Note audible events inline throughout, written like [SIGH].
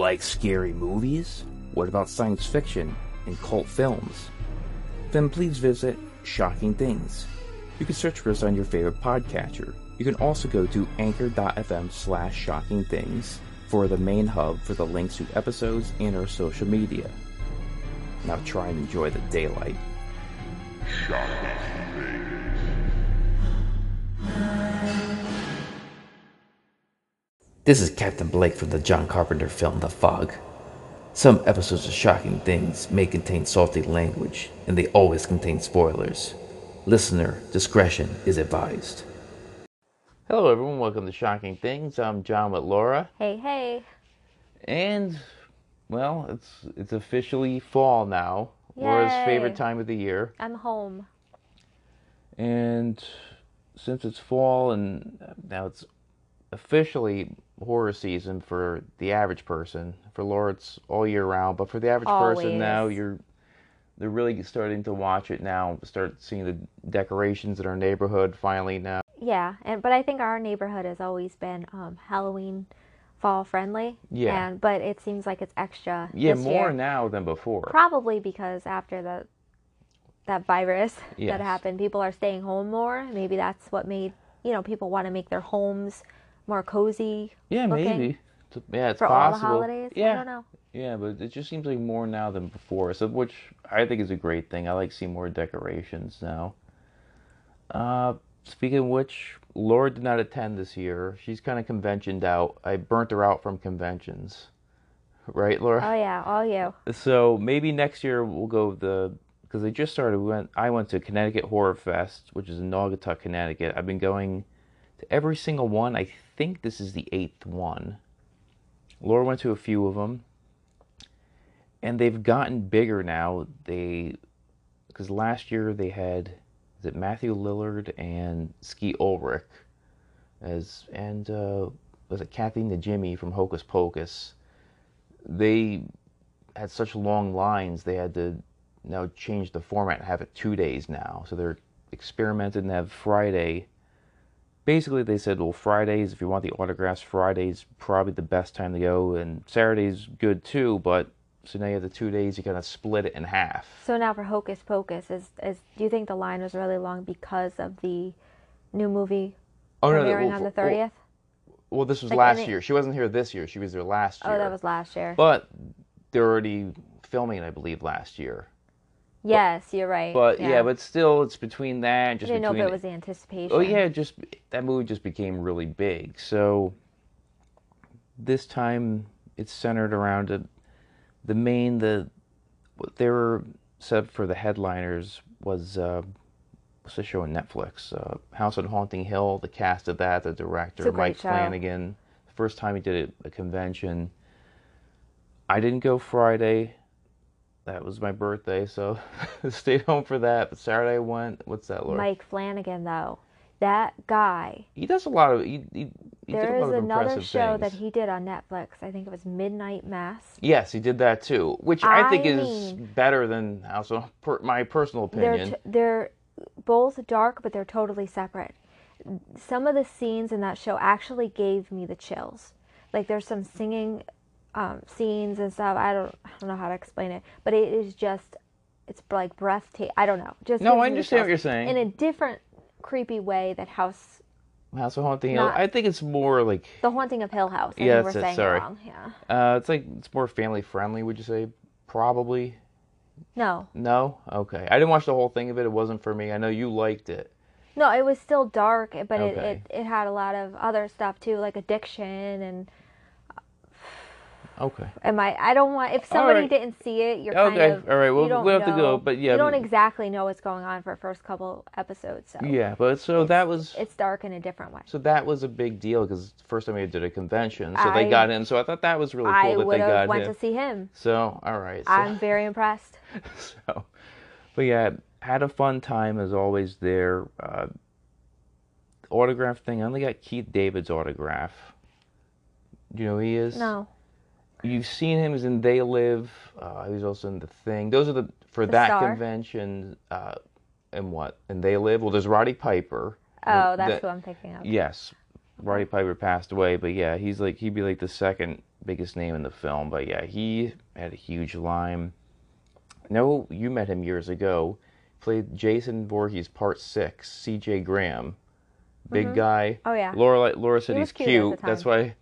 like scary movies? What about science fiction and cult films? Then please visit Shocking Things. You can search for us on your favorite podcatcher. You can also go to anchor.fm slash shocking things for the main hub for the links to episodes and our social media. Now try and enjoy the daylight. This is Captain Blake from the John Carpenter film The Fog. Some episodes of Shocking Things may contain salty language, and they always contain spoilers. Listener discretion is advised. Hello, everyone. Welcome to Shocking Things. I'm John with Laura, Hey, hey. and well, it's it's officially fall now. Laura's favorite time of the year, I'm home. and since it's fall and now it's officially horror season for the average person. For Laura, it's all year round, but for the average person now, you're they're really starting to watch it now. Start seeing the decorations in our neighborhood finally now. Yeah, and but I think our neighborhood has always been um, Halloween fall friendly. Yeah. And but it seems like it's extra. Yeah, more year. now than before. Probably because after the that virus Yes. that happened, people are staying home more. Maybe that's what made you know people want to make their homes more cozy. yeah, maybe. Yeah, it's for all possible. the holidays. Yeah, I don't know. yeah, but it just seems like more now than before. So, which I think is a great thing. I like seeing more decorations now. Uh, speaking of which, Laura did not attend this year. She's kind of conventioned out. I burnt her out from conventions, right, Laura? Oh yeah, all you. So maybe next year we'll go the because they just started. We went. I went to Connecticut Horror Fest, which is in Naugatuck, Connecticut. I've been going to every single one. I think this is the eighth one. Laura went to a few of them, and they've gotten bigger now. They because last year they had is it Matthew Lillard and Skeet Ulrich as and uh, was it Kathy Najimy from Hocus Pocus. They had such long lines they had to now change the format and have it two days now. So they're experimented and have Friday. Basically, they said, well, Fridays, if you want the autographs, Friday's probably the best time to go, and Saturday's good too, but so now you have the two days, you kind of split it in half. So now for Hocus Pocus, is is do you think the line was really long because of the new movie Oh, premiering well, on the thirtieth? Well, this was Like, last year. She wasn't here this year. She was there last year. Oh, that was last year. But they're already filming it, I believe, last year. Yes, you're right. But yeah, but still, it's between that, I just didn't know between. if it was the anticipation. Oh yeah, just that movie just became really big. So this time it's centered around a, the main the what they were set for the headliners was uh, what's the show on Netflix? Uh, House on Haunting Hill. The cast of that, the director It's a great Mike show. Flanagan. The first time he did it, a convention. I didn't go Friday. That was my birthday, so [LAUGHS] stayed home for that. But Saturday I went. What's that, Laura? Mike Flanagan, though, that guy. He does a lot of. He, he, he did There a is of another show things. that he did on Netflix. I think it was Midnight Mass. Yes, he did that too, which I, think I is better than House of per, my personal They're opinion. t- they're both dark, but they're totally separate. Some of the scenes in that show actually gave me the chills. Like there's some singing um, scenes and stuff. I don't I don't know how to explain it, but it is just it's like breathtaking. I don't know. Just No, I understand what you're saying. in a different creepy way that House House of Haunting Hill. I think it's more like The Haunting of Hill House. I Yeah, that's we're it, saying sorry. it wrong. Yeah. uh, it's like it's more family friendly. Would you say? Probably. No. No. Okay. I didn't watch the whole thing of it. It wasn't for me. I know you liked it. No, it was still dark, but it, it, it had a lot of other stuff too, like addiction and Okay. Am I? I don't want. If somebody right. didn't see it, you're Okay, kind of. all right, well, we'll have to go, but yeah, You don't exactly know what's going on for first couple episodes, so Yeah, but so that was it's dark in a different way. so that was a big deal because first time we did a convention, so they got in. So I thought that was really I cool that would they have got went him. to see him. So all right. So. I'm very impressed. [LAUGHS] so, but yeah, had a fun time as always there. Uh, autograph thing. I only got Keith David's autograph. Do you know who he is? No, You've seen him as in They Live. Uh, he was also in The Thing. Those are the for The that Star? convention. Uh, and what? And They Live. Well, there's Roddy Piper. oh, that's The- who I'm thinking of. Yes. Roddy Piper passed away, but yeah, he's like he'd be like the second biggest name in the film. But yeah, he had a huge line. No, you met him years ago. Played Jason Voorhees, Part Six. C.J. Graham, big guy. Oh, yeah. Laura Laura said He he's cute cute. That's why.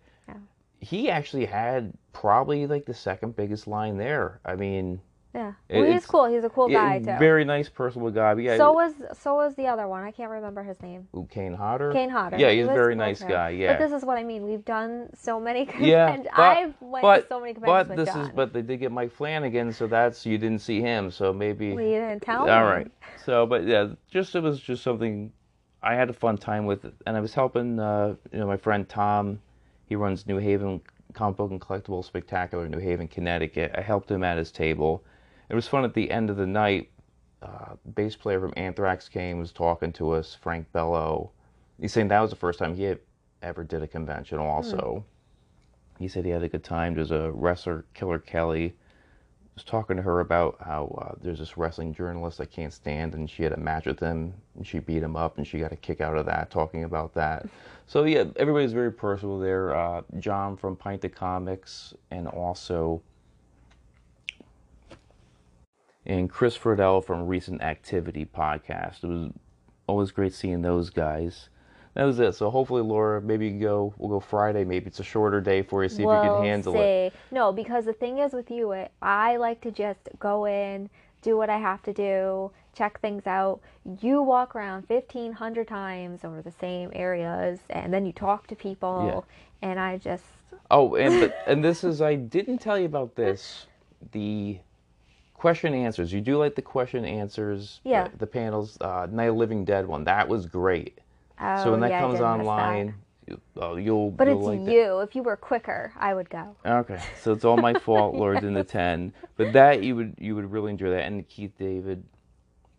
He actually had probably like the second biggest line there. I mean, Yeah. It- he's cool. He's a cool yeah, guy too. very nice, personable guy. But yeah, So was so was the other one. I can't remember his name. Ooh, Kane Hodder. Kane Hodder. Yeah, He he's a very cool, nice too. guy. Yeah. But this is what I mean. We've done so many [LAUGHS] Yeah, but- I've went but, to so many conventions but with this John. is but they did get Mike Flanagan, so that's you didn't see him, so maybe Well, you didn't tell all me. right. So, but yeah, just it was just something I had a fun time with, and I was helping uh, you know my friend Tom. He runs New Haven Comic Book and Collectible Spectacular, in New Haven, Connecticut. I helped him at his table. It was fun at the end of the night. Uh, bass player from Anthrax came, was talking to us, Frank Bello. He's saying that was the first time he had ever did a convention. Also, he said he had a good time. There's a wrestler, Killer Kelly, was talking to her about how uh, there's this wrestling journalist I can't stand, and she had a match with him, and she beat him up, and she got a kick out of that, talking about that. [LAUGHS] So yeah, everybody's very personal there. Uh, John from Pint of Comics, and also and Chris Friedel from Recent Activity Podcast. It was always great seeing those guys. That was it. So hopefully, Laura, maybe you can go. We'll go Friday. Maybe it's a shorter day for you. See if you can handle it. see. No, because the thing is with you, it, I like to just go in, do what I have to do, check things out. You walk around 1,500 times over the same areas, and then you talk to people, Yeah. and I just. Oh, and but, and this is I didn't tell you about this. The question answers. You do like the question answers. Yeah. The, the panels. Uh, Night of Living Dead one. That was great. Oh, so when that yeah, comes that. online, you, oh, you'll. But you'll it's like that. you. If you were quicker, I would go. Okay, so it's all my [LAUGHS] fault, Lord in the ten. But that you would you would really enjoy that, and Keith David,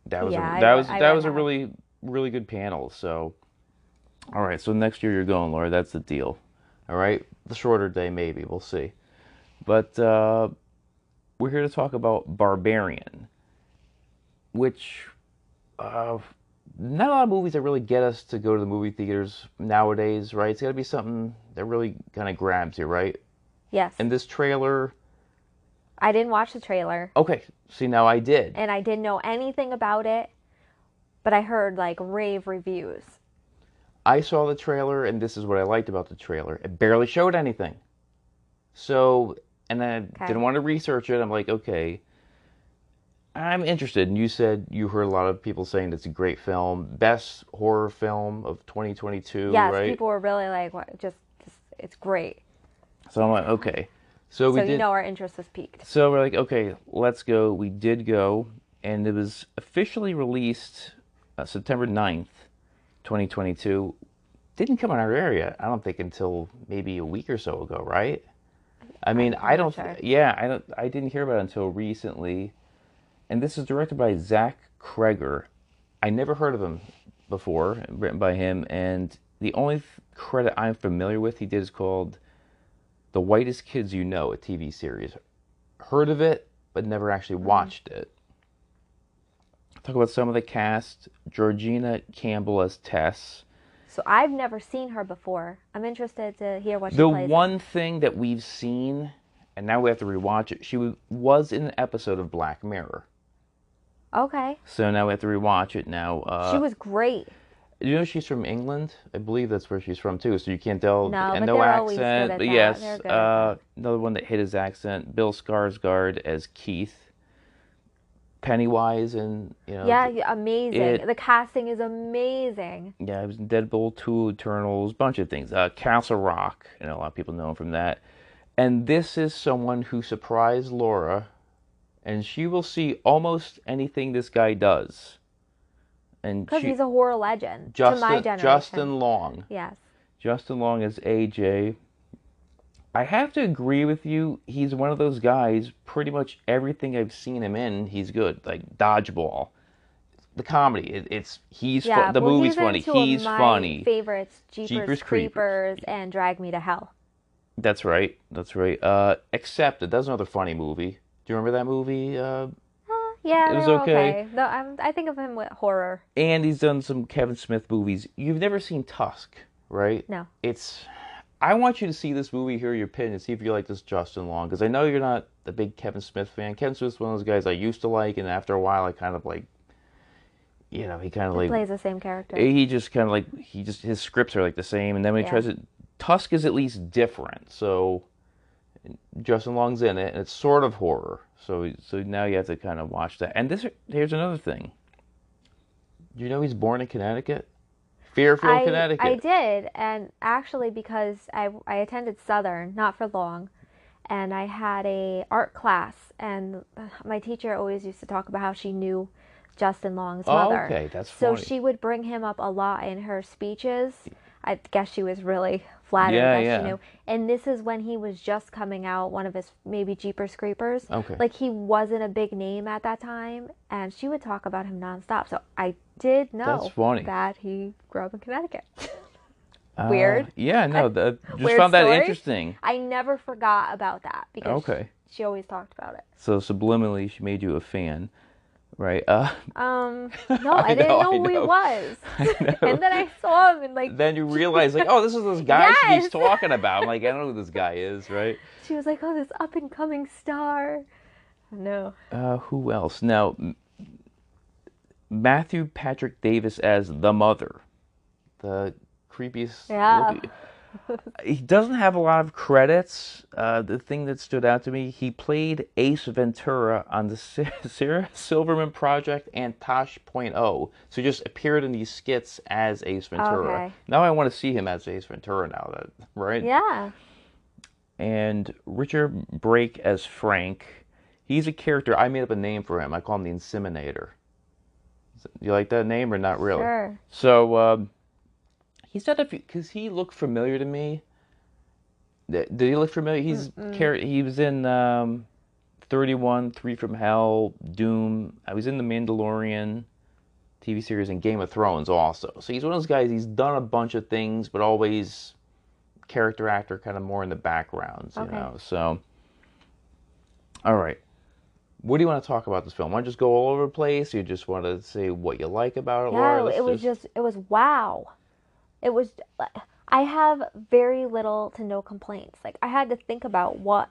that was Yeah, a, I that read- was I that was a that. really really good panel. So, all right, so next year you're going, Laura. That's the deal. All right, the shorter day maybe we'll see, but uh, we're here to talk about Barbarian, which uh, not a lot of movies that really get us to go to the movie theaters nowadays, right? It's got to be something that really kind of grabs you, right? Yes. And this trailer, I didn't watch the trailer, okay, see now I did. and I didn't know anything about it, but I heard like rave reviews. I saw the trailer, and this is what I liked about the trailer. It barely showed anything. So, and I Okay. didn't want to research it. I'm like, okay, I'm interested. And you said you heard a lot of people saying it's a great film, best horror film of 2022, Yes, right? people were really like, just, just, it's great. So I'm like, okay. So we so did. you know our interest was peaked. So we're like, okay, let's go. We did go, and it was officially released uh, September 9th, 2022. Didn't come in our area, I don't think, until maybe a week or so ago, right? I mean, I don't. sure. Yeah, I don't. I didn't hear about it until recently. And this is directed by Zach Cregger. I never heard of him before, written by him. And the only credit I'm familiar with he did is called "The Whitest Kids You Know," a TV series. Heard of it, but never actually mm-hmm. watched it. Talk about some of the cast: Georgina Campbell as Tess. So I've never seen her before. I'm interested to hear what she The plays. in. one thing that we've seen, and now we have to rewatch it. She was in an episode of Black Mirror, Okay. so now we have to rewatch it. Now, uh, she was great. you know she's from England. I believe that's where she's from too. So you can't tell, No, and but no they're always good accent. at But that. yes, They're good uh, another one that hit his accent. Bill Skarsgård as Keith. Pennywise and you know Yeah, yeah, amazing. it- the casting is amazing. Yeah, it was in Deadpool 2, Eternals, bunch of things. Uh, Castle Rock, you know, a lot of people know him from that. And this is someone who surprised Laura, and she will see almost anything this guy does. And Because he's a horror legend Justin, to my generation. Justin Long. Yes. Justin Long is AJ. I have to agree with you. He's one of those guys. Pretty much everything I've seen him in, he's good. Like Dodgeball, the comedy. It, it's he's Yeah. fun. The well, movie's he's funny. He's my funny. favorites: Jeepers, Jeepers Creepers, Creepers. and Drag Me to Hell. That's right. That's right. Uh, Accepted. That's another funny movie. Do you remember that movie? Uh, Uh, yeah, It was okay. okay. No, I'm, I think of him with horror. and he's done some Kevin Smith movies. You've never seen Tusk, right? No. It's. I want you to see this movie, hear your opinion, and see if you like this Justin Long, because I know you're not a big Kevin Smith fan. Kevin Smith's one of those guys I used to like, and after a while, I kind of like. You know, he kind of He like plays the same character. he just kind of like he just his scripts are like the same, and then when he Yeah. tries it, Tusk is at least different. So Justin Long's in it, and it's sort of horror. So so now you have to kind of watch that. And this here's another thing. Do you know he's born in Connecticut, Fairfield, I, Connecticut. I did, and actually because I I attended Southern not for long, and I had a art class, and my teacher always used to talk about how she knew Justin Long's Oh, mother. okay, that's so she would bring him up a lot in her speeches. I guess she was really flattered Yeah, that yeah. she knew. And this is when he was just coming out, one of his maybe Jeepers Creepers. Okay. Like he wasn't a big name at that time, and she would talk about him nonstop. So I did know that he grew up in Connecticut. Uh, weird. yeah, no, that, just Weird found that story. interesting. I never forgot about that because Okay. she always talked about it. So subliminally, she made you a fan, right? Uh, Um, [LAUGHS] no, I, I didn't know, [LAUGHS] know, who he was. And then I saw him and like then you realize like, oh, this is this guy she's Yes. talking about. I'm like, I don't know who this guy is, right? [LAUGHS] she was like, "Oh, this up and coming star." No. Uh, who else? Now, Matthew Patrick Davis as the mother, the creepiest. Yeah. looking- He doesn't have a lot of credits. Uh, the thing that stood out to me, he played Ace Ventura on the [LAUGHS] Sarah Silverman Project and Tosh.0. So he just appeared in these skits as Ace Ventura. Okay. Now I want to see him as Ace Ventura. Now that right? Yeah. and Richard Brake as Frank. He's a character. I made up a name for him. I call him the Inseminator. Do you like that name or not really? Sure. So um, he's done a few because he looked familiar to me. Did he look familiar? He's char- he was in um, Thirty One, Three from Hell, Doom. I was in the Mandalorian TV series and Game of Thrones also. So he's one of those guys. He's done a bunch of things, but always character actor, kind of more in the backgrounds, you Okay. know. So, all right. What do you want to talk about this film? Want to just go all over the place? You just want to say what you like about it? Yeah, Laura? Let's it was just it was wow. It was I have very little to no complaints. Like I had to think about what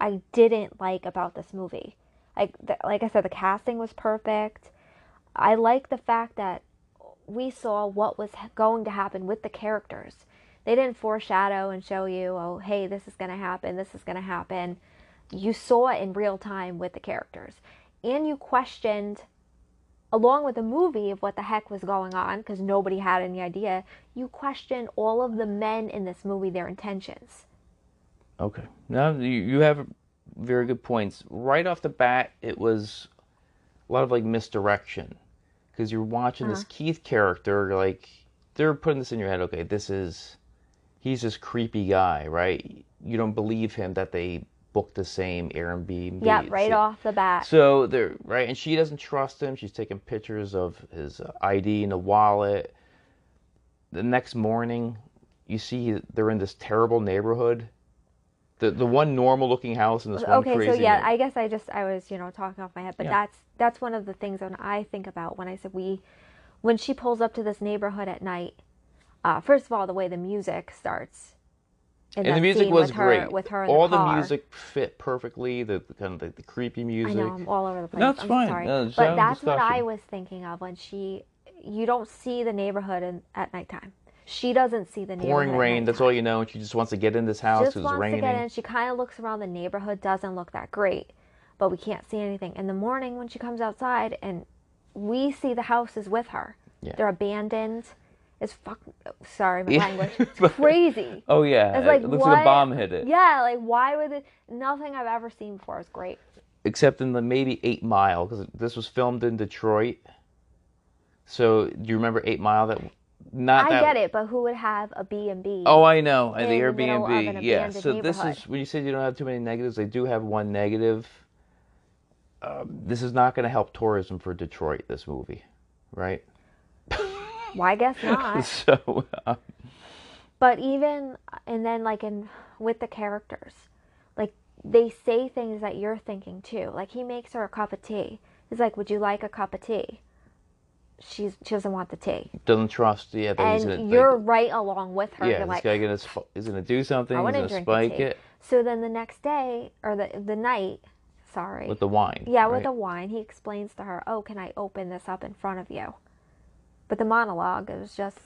I didn't like about this movie. Like the, like I said the casting was perfect. I like the fact that we saw what was going to happen with the characters. They didn't foreshadow and show you, oh, hey, this is going to happen, this is going to happen. You saw it in real time with the characters. And you questioned along with the movie of what the heck was going on because nobody had any idea you question all of the men in this movie their intentions Okay. No, you, you have very good points. Right off the bat, it was a lot of like misdirection because you're watching this uh-huh. Keith character, like they're putting this in your head. Okay, this is he's this creepy guy, right? You don't believe him that they booked the same Airbnb. yeah right So- off the bat So they're right, and she doesn't trust him. She's taking pictures of his uh, ID in a wallet. The next morning, you see they're in this terrible neighborhood. The the one normal looking house and this one okay crazy. so yeah i guess i just i was you know talking off my head but Yeah. that's that's one of the things when i think about when i said we when she pulls up to this neighborhood at night uh, first of all the way the music starts in and the music was with her, great. with her in All the, car. music fit perfectly. The, the kind of the, the creepy I music. know I'm all over the place. No, it's I'm fine. sorry, No, but our that's what I was thinking of when she. You don't see the neighborhood in, at nighttime. She doesn't see the neighborhood. Pouring at rain. That's all you know. She just wants to get in this house Just because wants it's raining. to get in. She kind of looks around the neighborhood. Doesn't look that great, but we can't see anything. In the morning when she comes outside and we see the houses with her. Yeah. They're abandoned. It's fuck. Sorry, my Yeah. language. [LAUGHS] It's crazy. Oh yeah, It's like it looks like a bomb hit it. Yeah, like why would it? Nothing I've ever seen before is great. except in the maybe Eight Mile because this was filmed in Detroit. So do you remember Eight Mile? That not I that. get it, but who would have a B and B? Oh, I know. And the in the Airbnb. Yeah. So this is when you said you don't have too many negatives. They do have one negative. Um, this is not going to help tourism for Detroit. This movie, right? Why guess not? [LAUGHS] so uh, but even and then like in with the characters, like they say things that you're thinking too. Like he makes her a cup of tea. He's like, "Would you like a cup of tea?" she's she doesn't want the tea, Doesn't trust. Yeah, that he's gonna. and you're right along with her. yeah, You're this like, guy gonna sp- is gonna do something. I He's gonna drink spike it So then the next day or the the night, sorry, with the wine. yeah, with the wine, he explains to her, "Oh, can I open this up in front of you?" But the monologue is just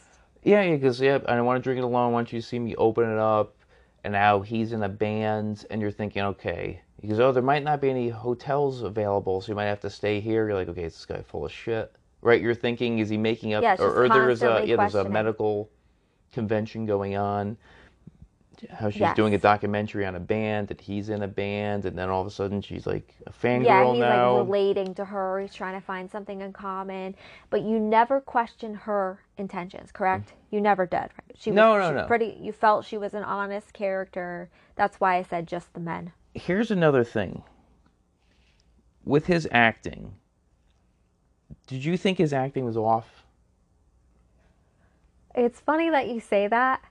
Yeah, yeah, because yeah, I don't want to drink it alone. Once you see me open it up? And now he's in a band, and you're thinking, okay, because oh, there might not be any hotels available, so you might have to stay here. You're like, okay, is this guy full of shit? Right? You're thinking, is he making up? Yeah, or, or there's a constantly yeah, there's a medical convention going on. How she's doing a documentary on a band, that he's in a band, and then all of a sudden she's like a fangirl yeah, he's now. like relating to her. He's trying to find something in common, but you never question her intentions, correct? Mm-hmm. You never did. Right? She was No, no, she no. Pretty. You felt she was an honest character. That's why I said just the men. here's another thing with his acting did you think his acting was off It's funny that you say that.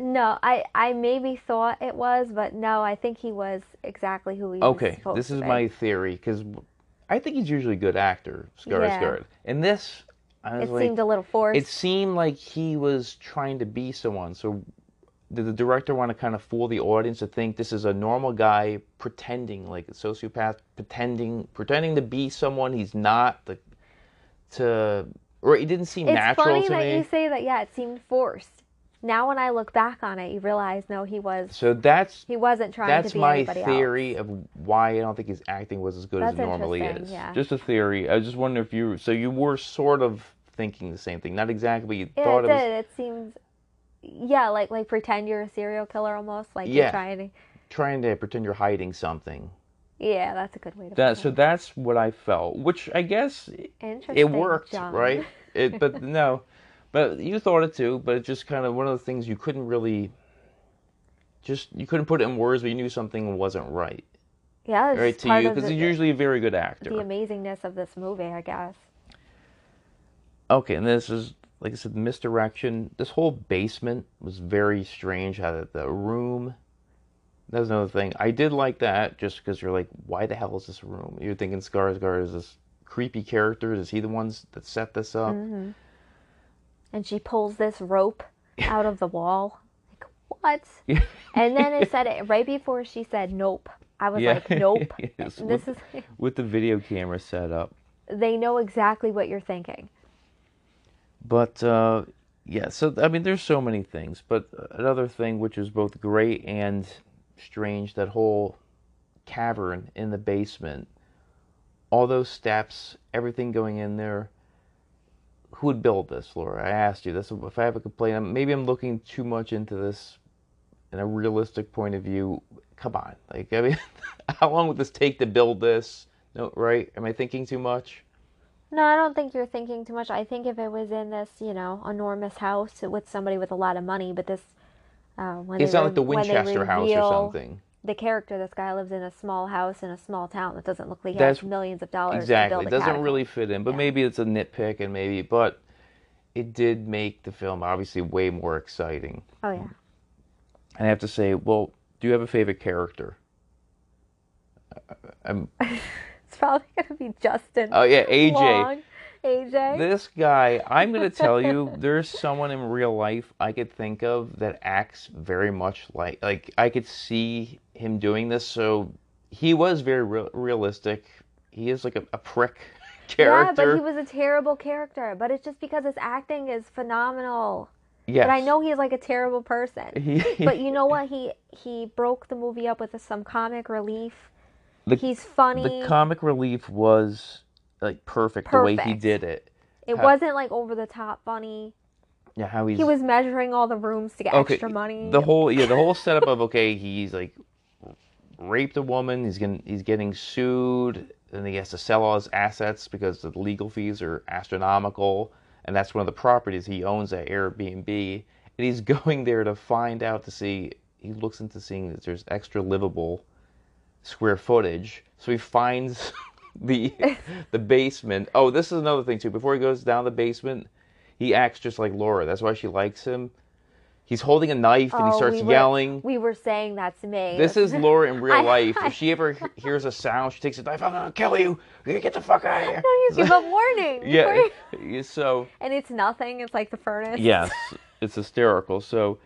No, I I maybe thought it was, but no, I think he was exactly who he was okay this is be. my theory because i think he's usually a good actor Skarsgård. Yeah. and this i was It like seemed a little forced. it seemed like he was trying to be someone so did the director want to kind of fool the audience to think this is a normal guy pretending like a sociopath pretending pretending to be someone he's not the to or it didn't seem It's natural funny to that me you say that. Yeah, it seemed forced. Now, when I look back on it, you realize no, he was so that's he wasn't trying That's to be my theory else. of why I don't think his acting was as good as That's it normally is. yeah. Just a theory. I just wonder if you so you were sort of thinking the same thing, not exactly, you Yeah, thought it it was did. It seems, yeah, like like pretend you're a serial killer almost. Like Yeah. you're trying to. trying to pretend you're hiding something. Yeah, that's a good way to That so it. that's what I felt, which I guess it worked, John. right? It, but [LAUGHS] no, but you thought it too. But it's just kind of one of the things you couldn't really, just you couldn't put it in words, but you knew something wasn't right, Yeah, it's right to you because he's usually a very good actor. the amazingness of this movie, I guess. Okay, and this is like I said, misdirection. This whole basement was very strange. How the, the room. That's another thing. I did like that just because you're like, why the hell is this room? You're thinking Skarsgård is this creepy character. Is he the ones that set this up? Mm-hmm. And she pulls this rope [LAUGHS] out of the wall. Like what? And then it said it [LAUGHS] right before she said nope. I was Yeah. like, nope. [LAUGHS] Yes, This with- is. With the video camera set up. They know exactly what you're thinking. But uh, yeah, so I mean, there's so many things. But another thing which is both great and strange that whole cavern in the basement, all those steps, everything going in there. Who would build this, Laura? I asked you. This if I have a complaint. Maybe I'm looking too much into this in a realistic point of view. Come on, like I mean, [LAUGHS] how long would this take to build this? No, right? Am I thinking too much? No, I don't think you're thinking too much. I think if it was in this, you know, enormous house with somebody with a lot of money, but this, uh, when It's not re- like the Winchester house or something. The character, this guy lives in a small house in a small town that doesn't look like he That's- has millions of dollars Exactly. It doesn't catacomb. really fit in, but Yeah. maybe it's a nitpick and maybe, but it did make the film obviously way more exciting. Oh yeah. And I have to say, well, do you have a favorite character? I'm, uh, uh, um, [LAUGHS] It's probably gonna be Justin. oh yeah, AJ. Long. AJ. This guy, I'm going to tell you, there's someone in real life I could think of that acts very much like, like I could see him doing this. So he was very real, realistic. He is like a, a prick [LAUGHS] yeah, but he was a terrible character. But it's just because his acting is phenomenal. yes. But I know he's like a terrible person. [LAUGHS] But you know what? He he broke the movie up with some comic relief. The- he's funny. the comic relief was like perfect, the way he did it. it how- wasn't like over the top funny. Yeah, how he's He was measuring all the rooms to get okay. extra money. The whole yeah, the whole setup of okay, he's like raped a woman. He's getting he's getting sued, and he has to sell all his assets because the legal fees are astronomical, and that's one of the properties he owns at Airbnb. And he's [LAUGHS] going there to find out to see. He looks into seeing that there's extra livable square footage. So he finds [LAUGHS] the the basement. Oh, this is another thing too. Before he goes down the basement, he acts just like Laura. That's why she likes him. he's holding a knife and he Oh, starts we were- yelling. We were saying that's me. This is Laura in real [LAUGHS] I- life. I- If she ever hears a sound, she takes a knife. I'm gonna kill you. You get the fuck out of here. [LAUGHS] No, you give a warning. Yeah. yeah, So And it's nothing. It's like the furnace. yes, it's hysterical. So,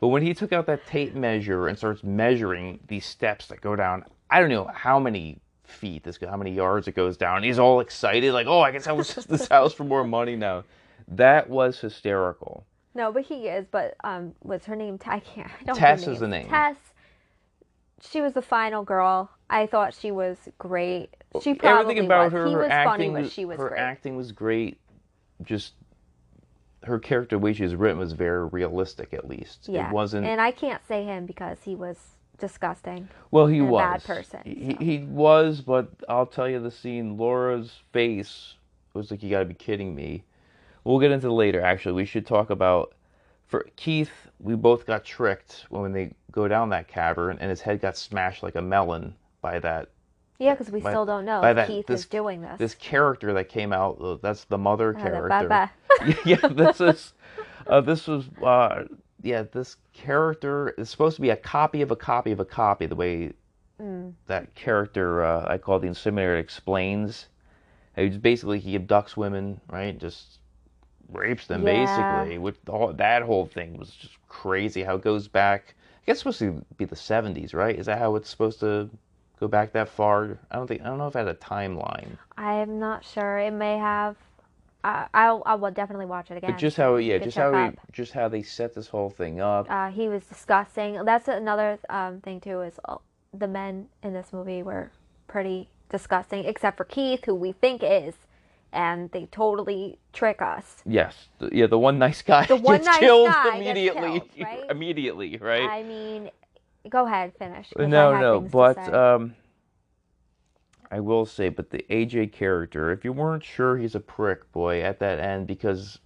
but when he took out that tape measure and starts measuring these steps that go down, I don't know how many feet this, how many yards it goes down. He's all excited, like, oh, I can sell this this house for more money now. That was hysterical. No, but he is. But um, what's her name? I can't. I don't. Tess is the name. Tess. She was the final girl. I thought she was great. She probably Everything about was. her, he her was acting, funny, but she was her great. acting was great. Just her character, the way she was written, was very realistic. At least yeah, it wasn't. And I can't say him because he was disgusting. Well, he and a bad person, He, so. he was, but I'll tell you the scene. Laura's face was like, "You got to be kidding me." We'll get into later. Actually, we should talk about for Keith. We both got tricked when they go down that cavern, and his head got smashed like a melon by that Yeah, because we By- still don't know if that- Keith this- is doing this. this character that came out. uh, That's the mother the character. Baba. [LAUGHS] yeah, this is. Uh, this was. Uh, yeah, this character is supposed to be a copy of a copy of a copy. The way Mm. that character uh, I call the inseminator explains. He's basically he abducts women, right? Just rapes them, Yeah. basically. With all, that whole thing was just crazy. How it goes back. I guess it's supposed to be the '70s, right? Is that how it's supposed to go back that far? I don't think. I don't know if it had a timeline. I am not sure. It may have. I I'll, I will definitely watch it again. But just how, yeah, just how, just how they set this whole thing up. uh, he was disgusting. That's another um, thing too. Is uh, the men in this movie were pretty disgusting, except for Keith, who we think is, and they totally trick us. yes, the, yeah, the one nice guy The [LAUGHS] one nice killed guy gets immediately, killed, right? [LAUGHS] immediately, right? I mean, go ahead, finish. No, no, but um, I will say, but the AJ character, if you weren't sure he's a prick, boy, at that end, because,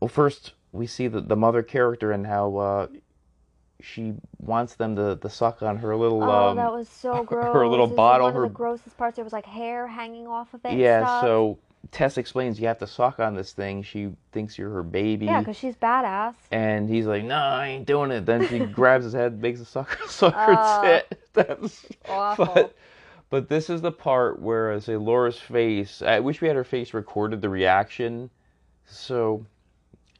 well, first we see the the mother character and how uh, she wants them to, to suck on her little oh, um, that was so gross. [LAUGHS] her little bottle, One her- of the grossest parts. There was like hair hanging off of it. and yeah. So Tess explains you have to suck on this thing. She thinks you're her baby. Yeah, because she's badass. And he's like, "No, I ain't doing it." Then she [LAUGHS] grabs his head, makes a [LAUGHS] sucker, sucker Oh. tit. That's Awful. But, but this is the part where I say Laura's face. I wish we had her face recorded, the reaction. So,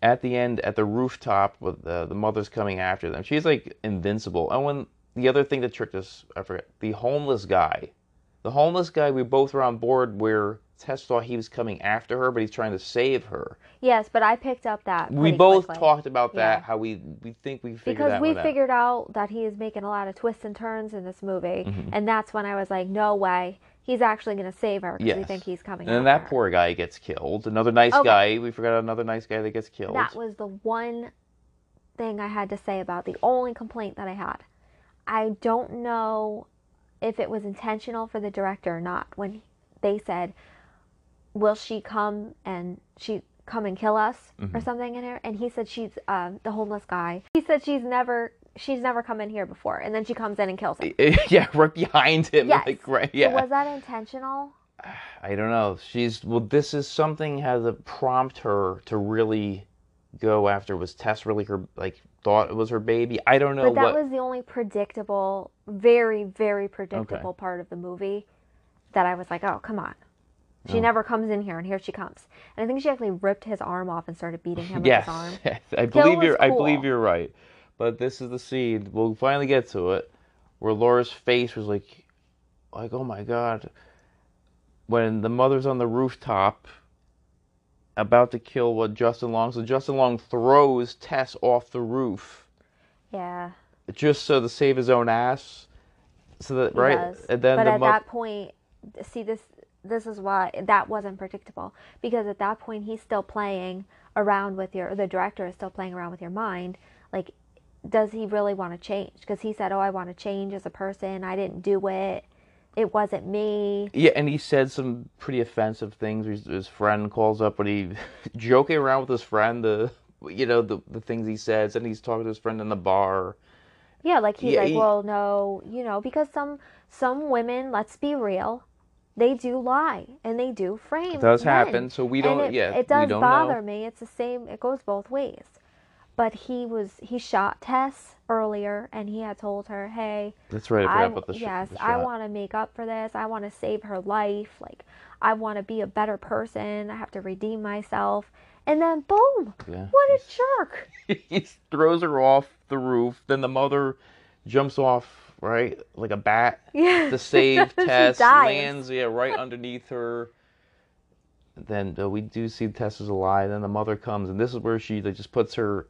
at the end, at the rooftop, with the the mother's coming after them, she's like invincible. And when the other thing that tricked us, I forget, the homeless guy, the homeless guy, we both were on board where Tess thought he was coming after her, but he's trying to save her. Yes, but I picked up that. We both quickly. talked about that. Yeah. How we we think we figured because that we one out. figured out that he is making a lot of twists and turns in this movie, Mm-hmm. and that's when I was like, no way, he's actually going to save her because we think he's coming. And that her. poor guy gets killed. Another nice Okay. guy. We forgot another nice guy that gets killed. That was the one thing I had to say about the only complaint that I had. I don't know if it was intentional for the director or not when they said, "Will she come and she come and kill us Mm-hmm. or something in here?" And he said she's um, the homeless guy. He said she's never she's never come in here before, and then she comes in and kills him. [LAUGHS] yeah, right behind him. Yes. Like, right, So yeah. was that intentional? [SIGHS] I don't know. She's well. This is something has prompted her to really go after. Was Tess really her like thought it was her baby? I don't know But that what. was the only predictable, very, very predictable part of the movie that I was like, oh, come on. She Oh. never comes in here, and here she comes. And I think she actually ripped his arm off and started beating him yes, with his arm. [LAUGHS] I believe you're. I believe you're right. But this is the scene. We'll finally get to it, where Laura's face was like, like oh my god. When the mother's on the rooftop, about to kill what Justin Long. So Justin Long throws Tess off the roof Yeah, just so to save his own ass. So that he right, does. and then but the at mo- that point, see this. This is why that wasn't predictable because at that point he's still playing around with your. The director is still playing around with your mind. Like, does he really want to change? Because he said, "Oh, I want to change as a person. I didn't do it. It wasn't me." Yeah, and he said some pretty offensive things. His, his friend calls up, but he [LAUGHS] joking around with his friend. The you know the the things he says, and he's talking to his friend in the bar. Yeah, like he's Yeah, like, he- well, no, you know, because some some women, let's be real, they do lie and they do frame. It does men. happen, so we don't- And it, yeah, it does don't bother know. me. It's the same. It goes both ways. But he was he shot Tess earlier, and he had told her, "Hey, That's right. I I about the, sh- yes, I want to make up for this. I want to save her life. Like, I want to be a better person. I have to redeem myself." And then, boom! Yeah. What a jerk! [LAUGHS] he throws her off the roof. Then the mother jumps off, right, like a bat [LAUGHS] Yeah. to save [LAUGHS] Tess. Lands, yeah, right underneath her. Then uh, we do see Tess is alive. Then the mother comes, and this is where she like, just puts her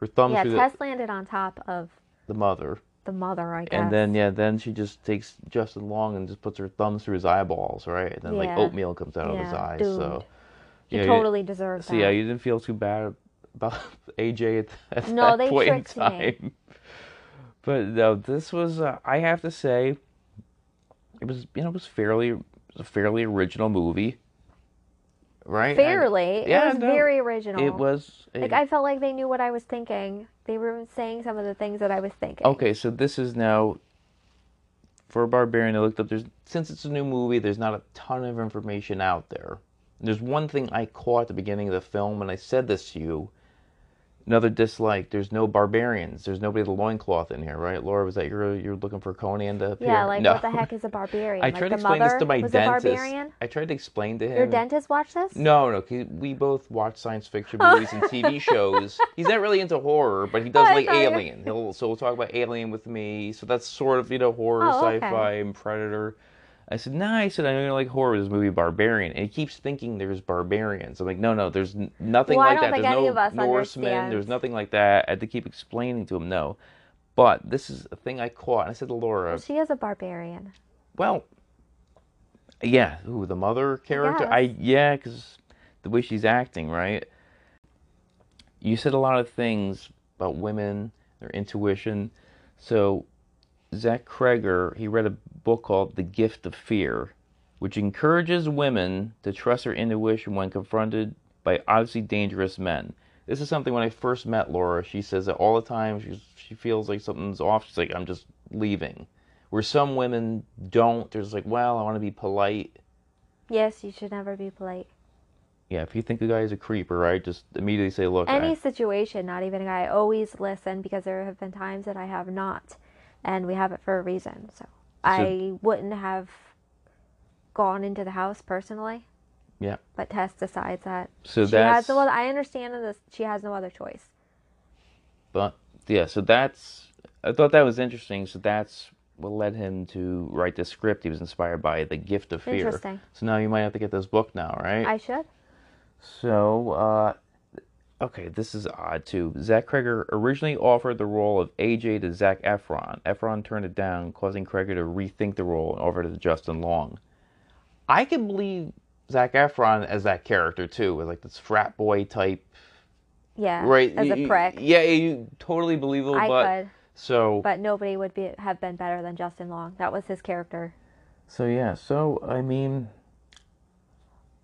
her thumb Yeah, Tess landed on top of the, the mother, the mother, I guess. and then yeah, then she just takes Justin Long and just puts her thumbs through his eyeballs, right, and then like oatmeal comes out of his eyes. doomed. So he yeah, you- totally deserved So that. yeah, you didn't feel too bad about [LAUGHS] AJ at, at No, that they point in tricked me. time. [LAUGHS] But no, this was uh, I have to say, it was you know it was fairly it was a fairly original movie, right? I- Fairly, yeah, it was no, very original. it was Like I felt like they knew what I was thinking. They were saying some of the things that I was thinking. Okay, so this is now for a Barbarian. I looked up. There's since it's a new movie, there's not a ton of information out there. There's one thing I caught at the beginning of the film, and I said this to you. Another dislike. There's no barbarians. There's nobody with a loincloth in here, right, Laura? Was that you're you're looking for Conan to appear? Yeah, like no. what the heck is a barbarian? [LAUGHS] I like tried to explain this to my dentist. I tried to explain to him. Your dentist watched this? No, no. we both watch science fiction movies and TV [LAUGHS] shows. He's not really into horror, but he does Oh, like Alien. He'll so we'll talk about Alien with me. So that's sort of you know horror, Oh, okay. sci-fi, and Predator. I said, nah. I said I know you like horror. This movie Barbarian, and he keeps thinking there's barbarians. I'm like, no, no, there's n- nothing Well, like that. There's no Norsemen. There's nothing like that. I had to keep explaining to him, no. But this is a thing I caught. And I said to Laura, She is a barbarian. well, yeah, who the mother character? guess. I, yeah, because the way she's acting, right? You said a lot of things about women, their intuition. So Zach Cregger, he read a book called The Gift of Fear, which encourages women to trust their intuition when confronted by obviously dangerous men. This is something when I first met Laura, she says that all the time. She's, she feels like something's off. She's like, I'm just leaving. Where some women don't, there's like, well, I want to be polite. Yes, you should never be polite. Yeah, if you think a guy is a creeper, right, just immediately say, look, Any I, situation, not even a guy. I always listen because there have been times that I have not, and we have it for a reason. So, I wouldn't have gone into the house personally. Yeah. But Tess decides that so she that's, has no other. I understand that this, she has no other choice. but yeah, so that's, I thought that was interesting. So that's what led him to write the script. He was inspired by The Gift of Fear. Interesting. So now you might have to get this book now, right? I should. So, uh, okay, this is odd too. Zach Cregger originally offered the role of AJ to Zac Efron. Efron turned it down, causing Cregger to rethink the role and offer it to Justin Long. I can believe Zac Efron as that character too, as like this frat boy type, Yeah. right? As You- a prick. Yeah, you totally believable, I but could, so but nobody would be have been better than Justin Long. That was his character. So yeah, so I mean,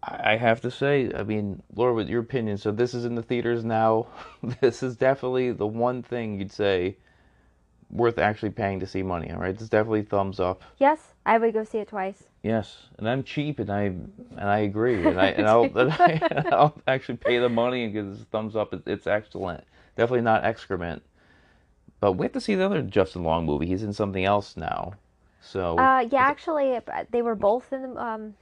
I have to say, I mean, Laura, with your opinion, so this is in the theaters now. [LAUGHS] this is definitely the one thing you'd say worth actually paying to see money. All right, this definitely thumbs up. Yes, I would go see it twice. Yes, and I'm cheap, and I and I agree, and I [LAUGHS] and I'll and I, and [LAUGHS] I'll actually pay the money and give this thumbs up. It's excellent. Definitely not excrement. But we have to see the other Justin Long movie. He's in something else now. So Uh, yeah, actually, uh, they were both in the. Um,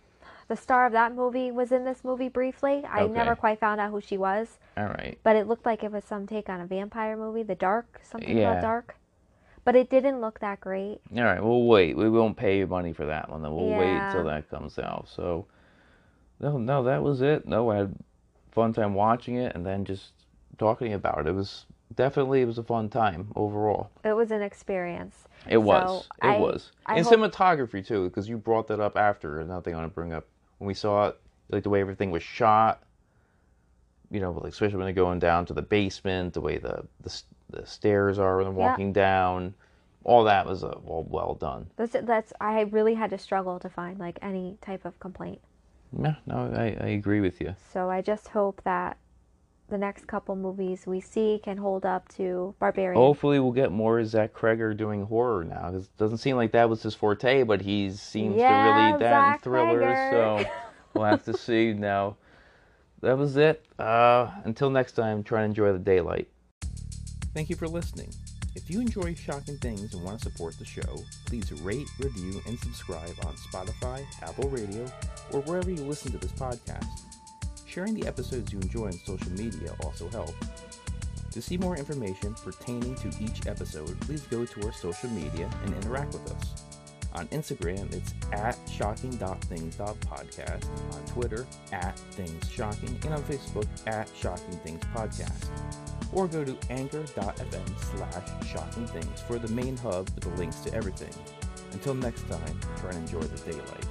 the star of that movie was in this movie briefly. I Okay. never quite found out who she was, all right. but it looked like it was some take on a vampire movie, The Dark, something Yeah. about Dark. But it didn't look that great. All right, we'll wait. We won't pay you money for that one. Then we'll wait Yeah. until that comes out. So, no, no, that was it. No, I had fun time watching it and then just talking about it. It was definitely it was a fun time overall. It was an experience. It was. It I- was. I and hope- cinematography too, because you brought that up after. Another thing I want to bring up when we saw it, like the way everything was shot. You know, like especially when they're going down to the basement, the way the the, the stairs are when they're Yeah. walking down. All that was uh, well, well done. That's that's I really had to struggle to find like any type of complaint. Yeah, no, I, I agree with you. So I just hope that the next couple movies we see can hold up to Barbarian. Hopefully, we'll get more Zach Cregger doing horror now. 'cause it doesn't seem like that was his forte, but he seems Yeah, to really that in Zach thrillers. Cregger. So [LAUGHS] we'll have to see now. That was it. Uh, until next time, try and enjoy the daylight. Thank you for listening. If you enjoy Shocking Things and want to support the show, please rate, review, and subscribe on Spotify, Apple Radio, or wherever you listen to this podcast. Sharing the episodes you enjoy on social media also helps. To see more information pertaining to each episode, please go to our social media and interact with us. On Instagram, it's at shocking.things.podcast, on Twitter, at Things Shocking, and on Facebook, at Shocking Things Podcast. Or go to anchor.fm slash for the main hub with the links to everything. Until next time, try and enjoy the daylight.